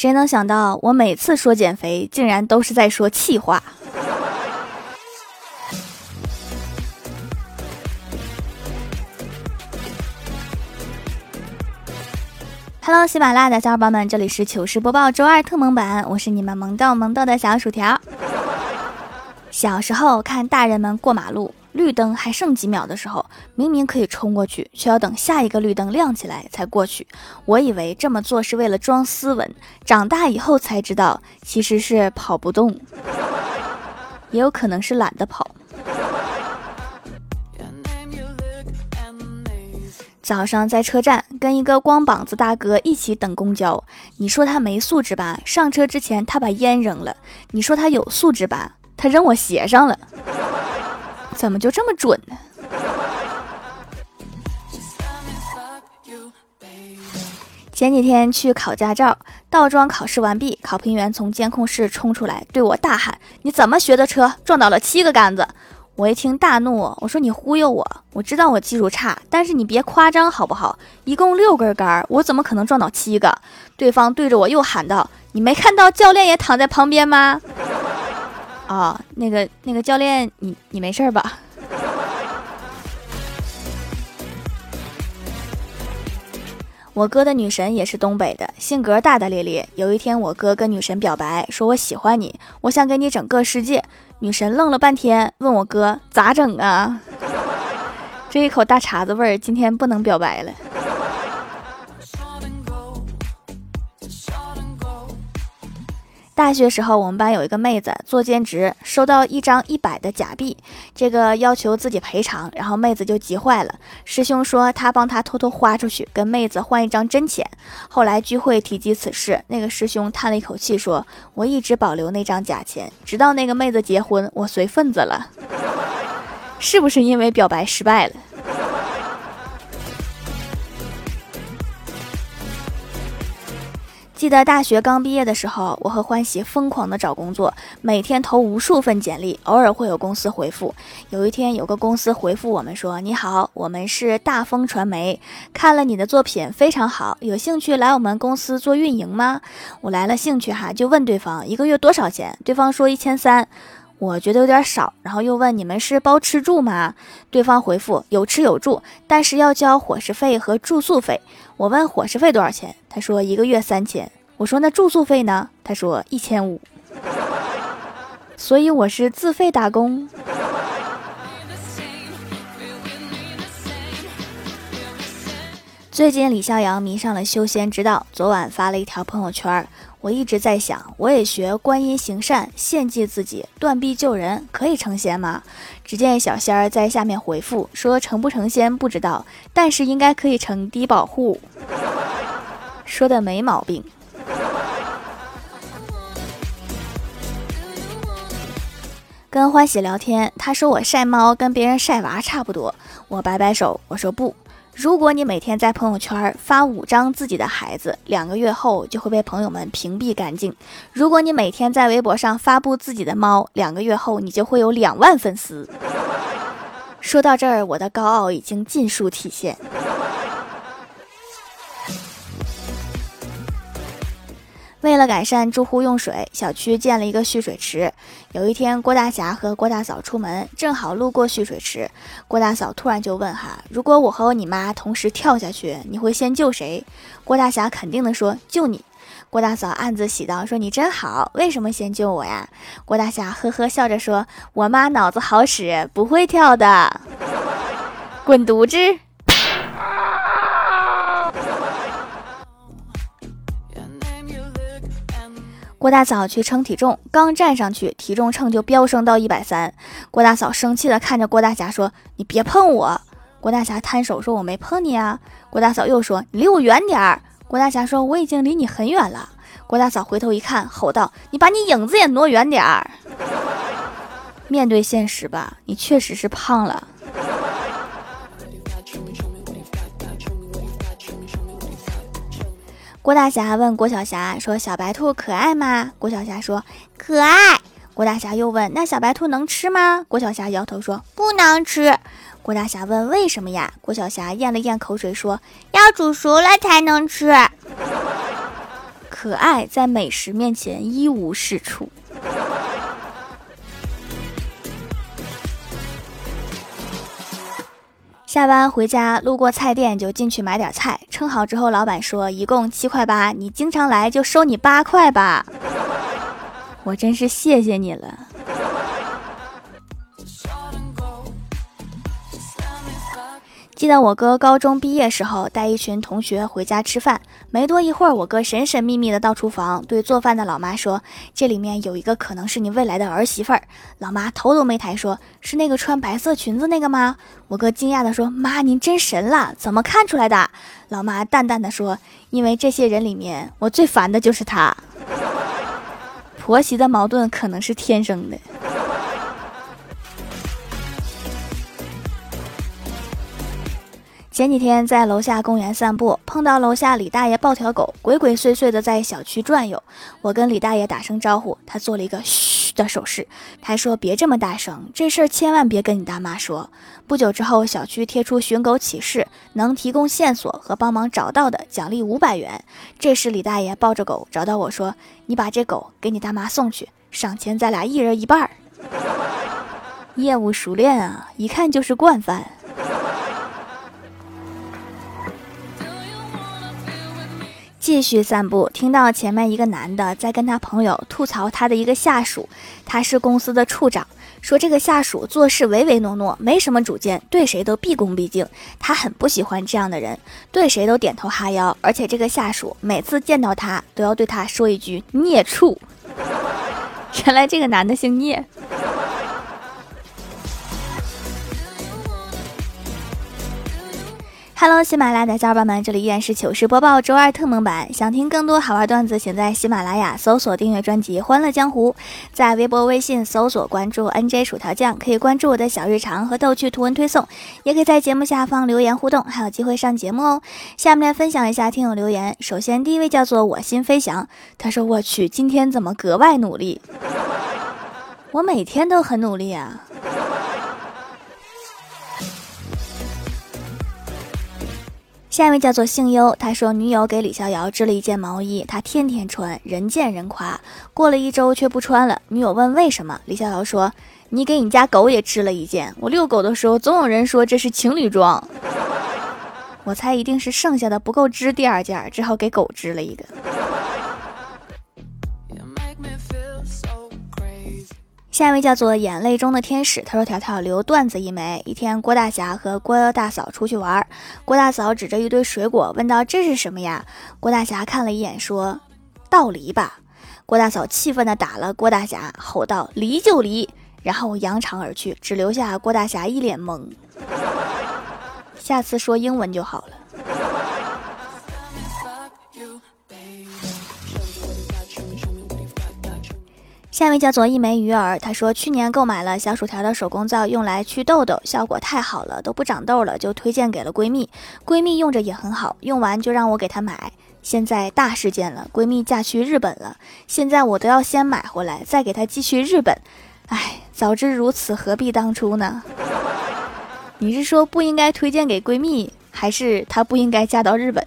谁能想到我每次说减肥，竟然都是在说气话。Hello，喜马拉雅的小伙伴们，这里是糗事播报周二特蒙版，我是你们萌逗萌逗的小薯条。小时候看大人们过马路，绿灯还剩几秒的时候，明明可以冲过去，却要等下一个绿灯亮起来才过去。我以为这么做是为了装斯文，长大以后才知道，其实是跑不动，也有可能是懒得跑。早上在车站跟一个光膀子大哥一起等公交，你说他没素质吧？上车之前他把烟扔了。你说他有素质吧？他扔我鞋上了。怎么就这么准呢？前几天去考驾照，倒桩考试完毕，考评员从监控室冲出来，对我大喊：“你怎么学的车？撞倒了七个杆子！”我一听大怒，我说你忽悠我！我知道我技术差，但是你别夸张好不好？一共六根杆，我怎么可能撞倒七个？对方对着我又喊道：“你没看到教练也躺在旁边吗？”啊，那个那个教练，你你没事吧？我哥的女神也是东北的，性格大大咧咧。有一天，我哥跟女神表白，说我喜欢你，我想给你整个世界。女神愣了半天，问我哥咋整啊？这一口大碴子味儿，今天不能表白了。大学时候，我们班有一个妹子做兼职，收到一张一百的假币，这个要求自己赔偿，然后妹子就急坏了。师兄说他帮他偷偷花出去，跟妹子换一张真钱。后来聚会提及此事，那个师兄叹了一口气说：“我一直保留那张假钱，直到那个妹子结婚，我随份子了。”是不是因为表白失败了？记得大学刚毕业的时候，我和欢喜疯狂的找工作，每天投无数份简历，偶尔会有公司回复。有一天，有个公司回复我们说：“你好，我们是大风传媒，看了你的作品非常好，有兴趣来我们公司做运营吗？”我来了兴趣哈，就问对方一个月多少钱，对方说一千三，我觉得有点少，然后又问你们是包吃住吗？对方回复有吃有住，但是要交伙食费和住宿费。我问伙食费多少钱，他说一个月三千。我说那住宿费呢？他说一千五。所以我是自费打工。最近李逍遥迷上了修仙之道，昨晚发了一条朋友圈。我一直在想，我也学观音行善，献祭自己，断臂救人，可以成仙吗？只见小仙儿在下面回复说：“成不成仙不知道，但是应该可以成低保户。”说的没毛病。跟欢喜聊天，他说我晒猫跟别人晒娃差不多。我摆摆手，我说不。如果你每天在朋友圈发五张自己的孩子，两个月后就会被朋友们屏蔽干净。如果你每天在微博上发布自己的猫，两个月后你就会有两万粉丝。说到这儿，我的高傲已经尽数体现。为了改善住户用水，小区建了一个蓄水池。有一天，郭大侠和郭大嫂出门，正好路过蓄水池。郭大嫂突然就问：“哈，如果我和你妈同时跳下去，你会先救谁？”郭大侠肯定的说：“救你。”郭大嫂暗自喜道：“说你真好，为什么先救我呀？”郭大侠呵呵笑着说：“我妈脑子好使，不会跳的。”滚犊子！郭大嫂去称体重，刚站上去，体重秤就飙升到一百三。郭大嫂生气的看着郭大侠说：“你别碰我！”郭大侠摊手说：“我没碰你啊。”郭大嫂又说：“你离我远点儿。”郭大侠说：“我已经离你很远了。”郭大嫂回头一看，吼道：“你把你影子也挪远点儿！”面对现实吧，你确实是胖了。郭大侠问郭小霞说：“小白兔可爱吗？”郭小霞说：“可爱。”郭大侠又问：“那小白兔能吃吗？”郭小霞摇头说：“不能吃。”郭大侠问：“为什么呀？”郭小霞咽了咽口水说：“要煮熟了才能吃。”可爱在美食面前一无是处。下班回家，路过菜店就进去买点菜，称好之后，老板说一共七块八，你经常来就收你八块吧。我真是谢谢你了。记得我哥高中毕业时候带一群同学回家吃饭，没多一会儿，我哥神神秘秘的到厨房，对做饭的老妈说：“这里面有一个可能是你未来的儿媳妇儿。”老妈头都没抬，说是那个穿白色裙子那个吗？我哥惊讶的说：“妈，您真神了，怎么看出来的？”老妈淡淡的说：“因为这些人里面，我最烦的就是她。婆媳的矛盾可能是天生的。”前几天在楼下公园散步，碰到楼下李大爷抱条狗，鬼鬼祟祟的在小区转悠。我跟李大爷打声招呼，他做了一个嘘的手势，还说别这么大声，这事儿千万别跟你大妈说。不久之后，小区贴出寻狗启事，能提供线索和帮忙找到的，奖励五百元。这时李大爷抱着狗找到我说：“你把这狗给你大妈送去，赏钱咱俩一人一半。”业务熟练啊，一看就是惯犯。继续散步，听到前面一个男的在跟他朋友吐槽他的一个下属，他是公司的处长，说这个下属做事唯唯诺诺，没什么主见，对谁都毕恭毕敬，他很不喜欢这样的人，对谁都点头哈腰，而且这个下属每次见到他都要对他说一句“孽畜”。原来这个男的姓聂。Hello，喜马拉雅的小伙伴们，这里依然是糗事播报周二特蒙版。想听更多好玩段子，请在喜马拉雅搜索订阅专辑《欢乐江湖》，在微博、微信搜索关注 NJ 薯条酱，可以关注我的小日常和逗趣图文推送，也可以在节目下方留言互动，还有机会上节目哦。下面来分享一下听友留言。首先，第一位叫做我心飞翔，他说：“我去，今天怎么格外努力？我每天都很努力啊。”下一位叫做姓优，他说女友给李逍遥织了一件毛衣，他天天穿，人见人夸。过了一周却不穿了，女友问为什么，李逍遥说：“你给你家狗也织了一件，我遛狗的时候总有人说这是情侣装，我猜一定是剩下的不够织第二件，只好给狗织了一个。”下一位叫做眼泪中的天使，他说：“条条留段子一枚。一天，郭大侠和郭大嫂出去玩，郭大嫂指着一堆水果问道：‘这是什么呀？’郭大侠看了一眼，说：‘道梨吧。’郭大嫂气愤地打了郭大侠，吼道：‘离就离！’然后扬长而去，只留下郭大侠一脸懵。下次说英文就好了。”下一位叫做一枚鱼儿，他说去年购买了小薯条的手工皂，用来祛痘痘，效果太好了，都不长痘了，就推荐给了闺蜜。闺蜜用着也很好，用完就让我给她买。现在大事件了，闺蜜嫁去日本了，现在我都要先买回来，再给她寄去日本。唉，早知如此，何必当初呢？你是说不应该推荐给闺蜜，还是她不应该嫁到日本？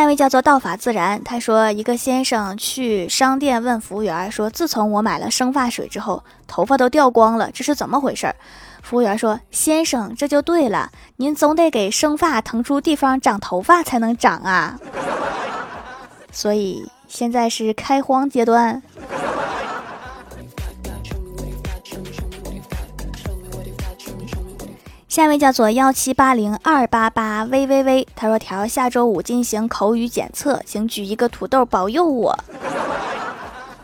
那位叫做道法自然，他说一个先生去商店问服务员说：“自从我买了生发水之后，头发都掉光了，这是怎么回事？”服务员说：“先生，这就对了，您总得给生发腾出地方长头发才能长啊，所以现在是开荒阶段。”下一位叫做幺七八零二八八 v v v，他说条下周五进行口语检测，请举一个土豆保佑我，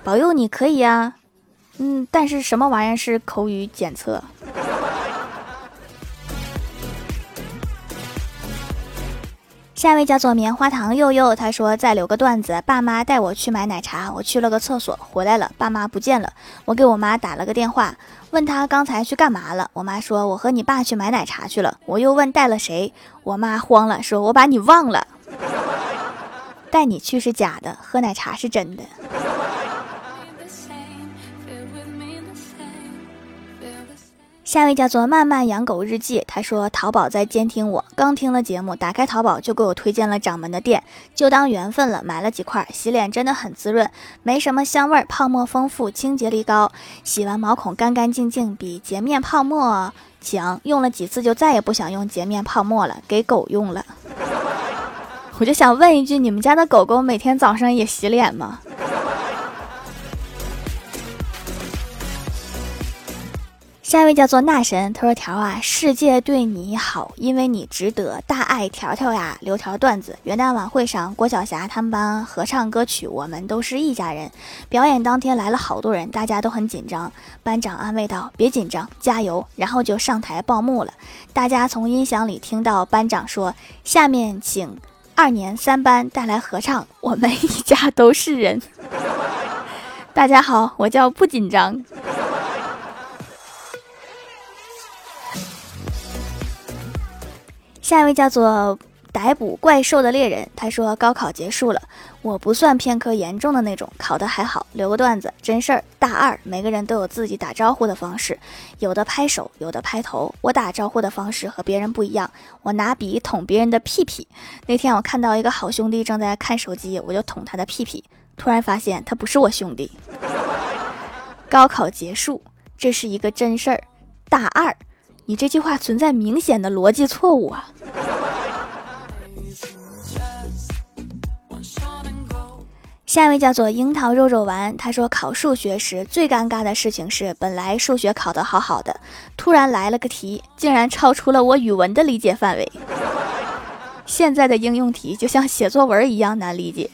保佑你可以呀，嗯，但是什么玩意儿是口语检测？下一位叫做棉花糖佑佑，他说再留个段子。爸妈带我去买奶茶，我去了个厕所，回来了，爸妈不见了。我给我妈打了个电话，问他刚才去干嘛了。我妈说我和你爸去买奶茶去了。我又问带了谁，我妈慌了，说我把你忘了。带你去是假的，喝奶茶是真的。下一位叫做慢慢养狗日记，他说淘宝在监听我，刚听了节目，打开淘宝就给我推荐了掌门的店，就当缘分了，买了几块，洗脸真的很滋润，没什么香味儿，泡沫丰富，清洁力高，洗完毛孔干干净净，比洁面泡沫强，用了几次就再也不想用洁面泡沫了，给狗用了。我就想问一句，你们家的狗狗每天早上也洗脸吗？下一位叫做那神，他说：“条啊，世界对你好，因为你值得。大爱条条呀，留条段子。元旦晚会上，郭晓霞他们班合唱歌曲《我们都是一家人》。表演当天来了好多人，大家都很紧张。班长安慰道：别紧张，加油。然后就上台报幕了。大家从音响里听到班长说：下面请二年三班带来合唱《我们一家都是人》。大家好，我叫不紧张。”下一位叫做逮捕怪兽的猎人，他说高考结束了，我不算偏科严重的那种，考得还好。留个段子，真事儿。大二，每个人都有自己打招呼的方式，有的拍手，有的拍头。我打招呼的方式和别人不一样，我拿笔捅别人的屁屁。那天我看到一个好兄弟正在看手机，我就捅他的屁屁，突然发现他不是我兄弟。高考结束，这是一个真事儿。大二。你这句话存在明显的逻辑错误啊！下一位叫做樱桃肉肉丸，他说考数学时最尴尬的事情是，本来数学考得好好的，突然来了个题，竟然超出了我语文的理解范围。现在的应用题就像写作文一样难理解。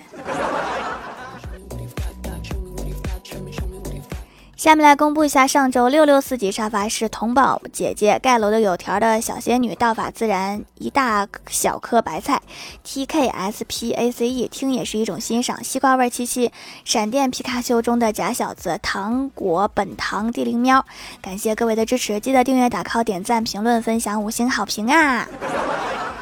下面来公布一下上周六六四级沙发是童宝姐姐盖楼的有条的小仙女道法自然一大小颗白菜，T K S P A C E 听也是一种欣赏，西瓜味七七闪电皮卡丘中的假小子糖果本糖地灵喵，感谢各位的支持，记得订阅打 call 点赞评论分享五星好评啊！